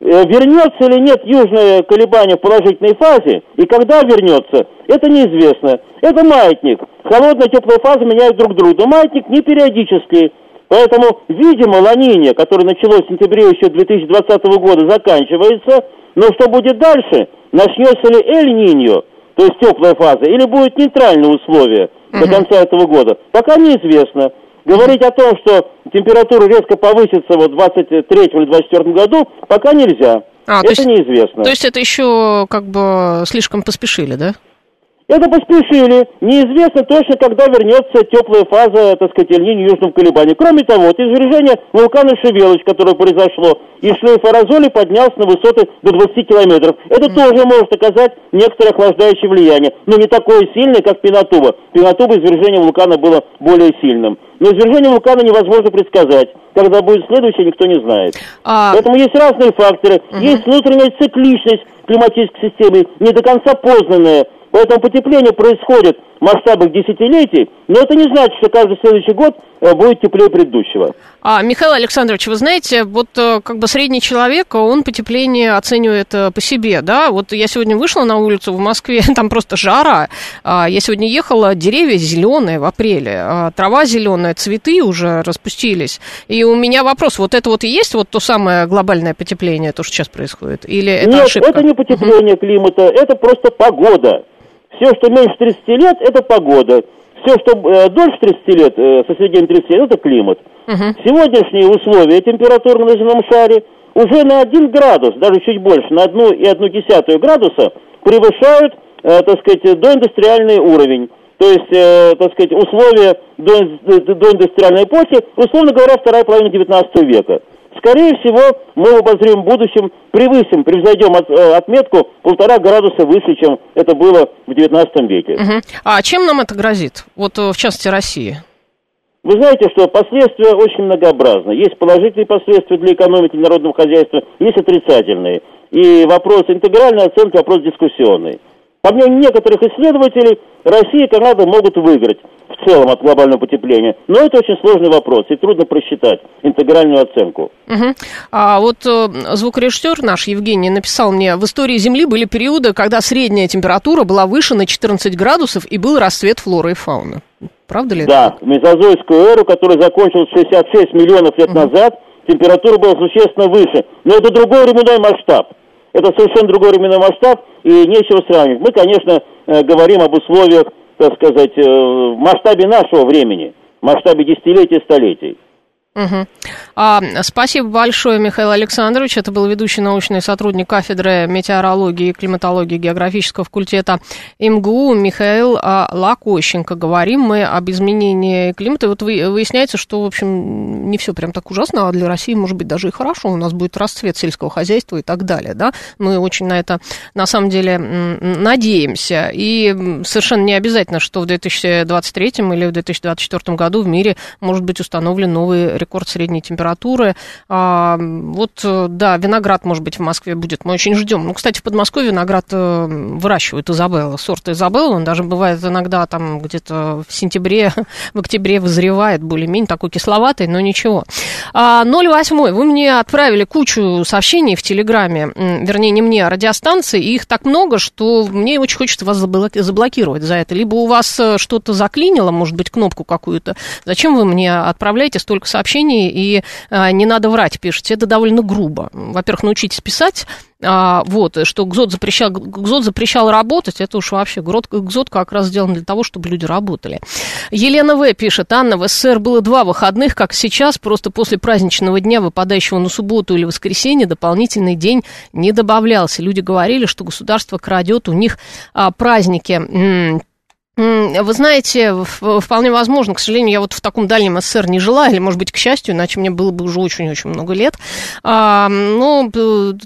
Э, вернется или нет южное колебание в положительной фазе, и когда вернется, это неизвестно. Это маятник. Холодная и теплая фаза меняют друг друга. Но маятник не периодический. Поэтому, видимо, ланинье, которое началось в сентябре еще 2020 года, заканчивается. Но что будет дальше? Начнется ли Эль-Ниньо, то есть теплая фаза, или будет нейтральные условия до конца этого года? Пока неизвестно. Говорить о том, что температура резко повысится вот в 23 или 24 году, пока нельзя. А, это есть, неизвестно. То есть это еще как бы слишком поспешили, да? Это поспешили. Неизвестно точно, когда вернется теплая фаза, так сказать, линии южного колебания. Кроме того, вот извержение вулкана Шевелыч, которое произошло, и шлейф аэрозоли поднялся на высоты до 20 километров. Это mm. тоже может оказать некоторое охлаждающее влияние, но не такое сильное, как Пинатуба. Пинатуба извержение вулкана было более сильным. Но извержение вулкана невозможно предсказать. Когда будет следующее, никто не знает. А... Поэтому есть разные факторы. Угу. Есть внутренняя цикличность климатической системы, не до конца познанная. Поэтому потепление происходит в масштабах десятилетий, но это не значит, что каждый следующий год э, будет теплее предыдущего. А, Михаил Александрович, вы знаете, вот э, как бы средний человек, он потепление оценивает э, по себе, да? Вот я сегодня вышла на улицу в Москве, [laughs] там просто жара. А, я сегодня ехала, деревья зеленые в апреле, а, трава зеленая, цветы уже распустились. И у меня вопрос, вот это вот и есть вот то самое глобальное потепление, то, что сейчас происходит? Или это Нет, ошибка? это не потепление климата, это просто погода. Все, что меньше 30 лет, это погода. Все, что э, дольше 30 лет, э, со средним 30 лет, это климат. Угу. Сегодняшние условия температуры на земном шаре уже на 1 градус, даже чуть больше, на 1,1 градуса превышают, э, так сказать, доиндустриальный уровень. То есть, э, так сказать, условия до, до индустриальной эпохи, условно говоря, вторая половина 19 века скорее всего, мы в обозримом будущем превысим, превзойдем от, э, отметку полтора градуса выше, чем это было в XIX веке. Угу. А чем нам это грозит? Вот э, в частности России. Вы знаете, что последствия очень многообразны. Есть положительные последствия для экономики народного хозяйства, есть отрицательные. И вопрос интегральной оценки, вопрос дискуссионный. По мнению некоторых исследователей, Россия и Канада могут выиграть в целом от глобального потепления. Но это очень сложный вопрос, и трудно просчитать интегральную оценку. Угу. А вот э, звукорежиссер наш Евгений написал мне, в истории Земли были периоды, когда средняя температура была выше на 14 градусов, и был расцвет флоры и фауны. Правда ли да, это? Да, в мезозойскую эру, которая закончилась 66 миллионов лет угу. назад, температура была существенно выше. Но это другой временной масштаб. Это совершенно другой временной масштаб, и нечего сравнивать. Мы, конечно, э, говорим об условиях, так сказать, э, в масштабе нашего времени, в масштабе десятилетий столетий. Угу. А, спасибо большое, Михаил Александрович. Это был ведущий научный сотрудник кафедры метеорологии и климатологии географического факультета МГУ Михаил а, Лакощенко. Говорим мы об изменении климата. И вот вы, выясняется, что, в общем, не все прям так ужасно, а для России, может быть, даже и хорошо. У нас будет расцвет сельского хозяйства и так далее. Да? Мы очень на это, на самом деле, надеемся. И совершенно не обязательно, что в 2023 или в 2024 году в мире может быть установлен новый рекорд средней температуры. А, вот, э, да, виноград, может быть, в Москве будет. Мы очень ждем. Ну, кстати, в Подмосковье виноград э, выращивают Изабелла, сорт Изабелла. Он даже бывает иногда там где-то в сентябре, [laughs] в октябре вызревает более-менее такой кисловатый, но ничего. А, 08. Вы мне отправили кучу сообщений в Телеграме, вернее, не мне, а радиостанции, и их так много, что мне очень хочется вас заблокировать за это. Либо у вас э, что-то заклинило, может быть, кнопку какую-то. Зачем вы мне отправляете столько сообщений? Сообщений, и а, не надо врать, пишете. Это довольно грубо. Во-первых, научитесь писать, а, вот, что ГЗОТ запрещал, ГЗОТ запрещал работать, это уж вообще, ГЗОТ, ГЗОТ как раз сделан для того, чтобы люди работали. Елена В. пишет, Анна, в СССР было два выходных, как сейчас, просто после праздничного дня, выпадающего на субботу или воскресенье, дополнительный день не добавлялся. Люди говорили, что государство крадет у них а, праздники. Вы знаете, вполне возможно, к сожалению, я вот в таком дальнем СССР не жила, или, может быть, к счастью, иначе мне было бы уже очень-очень много лет. А, ну,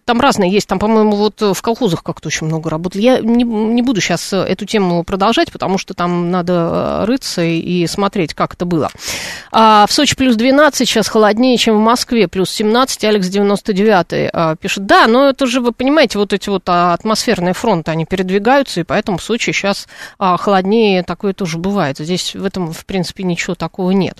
там разные есть, там, по-моему, вот в колхозах как-то очень много работали. Я не, не буду сейчас эту тему продолжать, потому что там надо рыться и смотреть, как это было. А, в Сочи плюс 12, сейчас холоднее, чем в Москве, плюс 17, Алекс 99 а, пишет. Да, но это же, вы понимаете, вот эти вот атмосферные фронты, они передвигаются, и поэтому в Сочи сейчас а, холоднее стране такое тоже бывает. Здесь в этом, в принципе, ничего такого нет.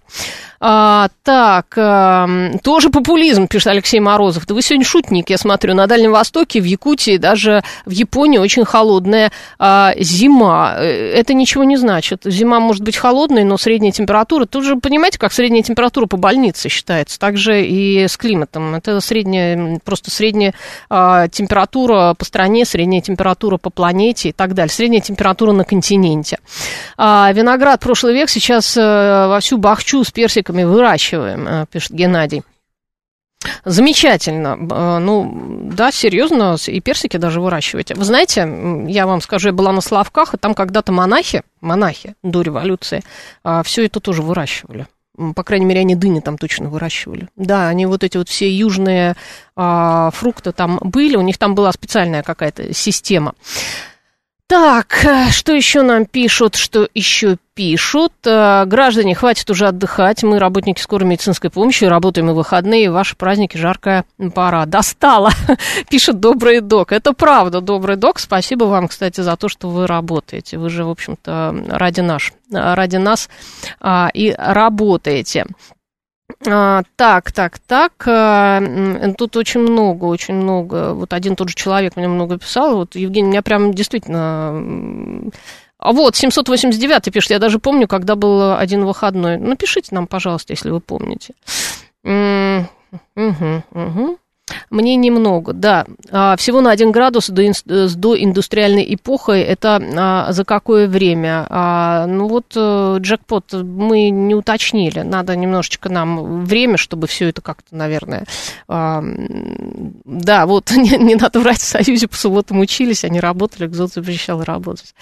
А, так, а, тоже популизм, пишет Алексей Морозов. Да вы сегодня шутник, я смотрю. На Дальнем Востоке, в Якутии, даже в Японии очень холодная а, зима. Э, это ничего не значит. Зима может быть холодной, но средняя температура... Тут же, понимаете, как средняя температура по больнице считается. Также и с климатом. Это средняя, просто средняя а, температура по стране, средняя температура по планете и так далее. Средняя температура на континенте. А, виноград прошлый век сейчас а, вовсю бахчу с персиками выращиваем, а, пишет Геннадий. Замечательно. А, ну, да, серьезно, и персики даже выращиваете. Вы знаете, я вам скажу, я была на Славках, и там когда-то монахи, монахи до революции, а, все это тоже выращивали. По крайней мере, они дыни там точно выращивали. Да, они вот эти вот все южные а, фрукты там были, у них там была специальная какая-то система. Так, э, что еще нам пишут, что еще пишут? Э, граждане, хватит уже отдыхать. Мы, работники скорой медицинской помощи, работаем и выходные. Ваши праздники, жаркая пора. Достала, [laughs] пишет Добрый Док. Это правда, Добрый Док. Спасибо вам, кстати, за то, что вы работаете. Вы же, в общем-то, ради, наш, ради нас а, и работаете. А, так, так, так. А, тут очень много, очень много. Вот один тот же человек мне много писал. Вот, Евгений, меня прям действительно... А вот, 789 пишет, я даже помню, когда был один выходной. Напишите нам, пожалуйста, если вы помните. Угу, угу. Мне немного, да. А, всего на один градус до, с доиндустриальной эпохой. Это а, за какое время? А, ну вот э, джекпот мы не уточнили. Надо немножечко нам время, чтобы все это как-то, наверное... Да, вот [laughs] не, не надо врать, в Союзе по субботам учились, они работали, ГЗОТ запрещал работать.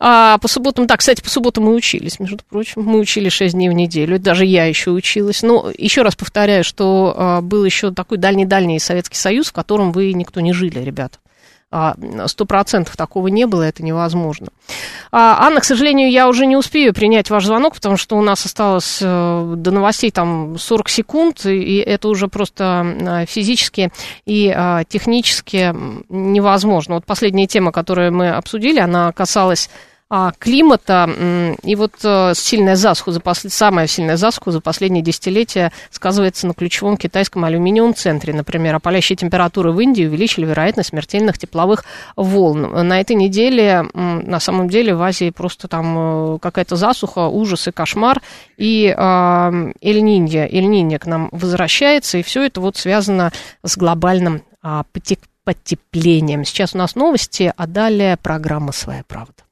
А, по субботам, да, кстати, по субботам мы учились, между прочим. Мы учили 6 дней в неделю, даже я еще училась. Но еще раз повторяю, что был еще такой дальний-дальний Советский Союз, в котором вы никто не жили, ребята. А, сто процентов такого не было, это невозможно. А, Анна, к сожалению, я уже не успею принять ваш звонок, потому что у нас осталось э, до новостей там 40 секунд, и это уже просто э, физически и а, технически невозможно. Вот последняя тема, которую мы обсудили, она касалась а, климата. И вот э, сильная засуха, за послед... самая сильная засуха за последние десятилетия сказывается на ключевом китайском алюминиевом центре. Например, а палящие температуры в Индии увеличили вероятность смертельных тепловых волн. На этой неделе, на самом деле, в Азии просто там э, какая-то засуха, ужас и кошмар. И Эль-Нинья, Эль-Нинья к нам возвращается, и все это вот связано с глобальным а, потеплением. Сейчас у нас новости, а далее программа «Своя правда».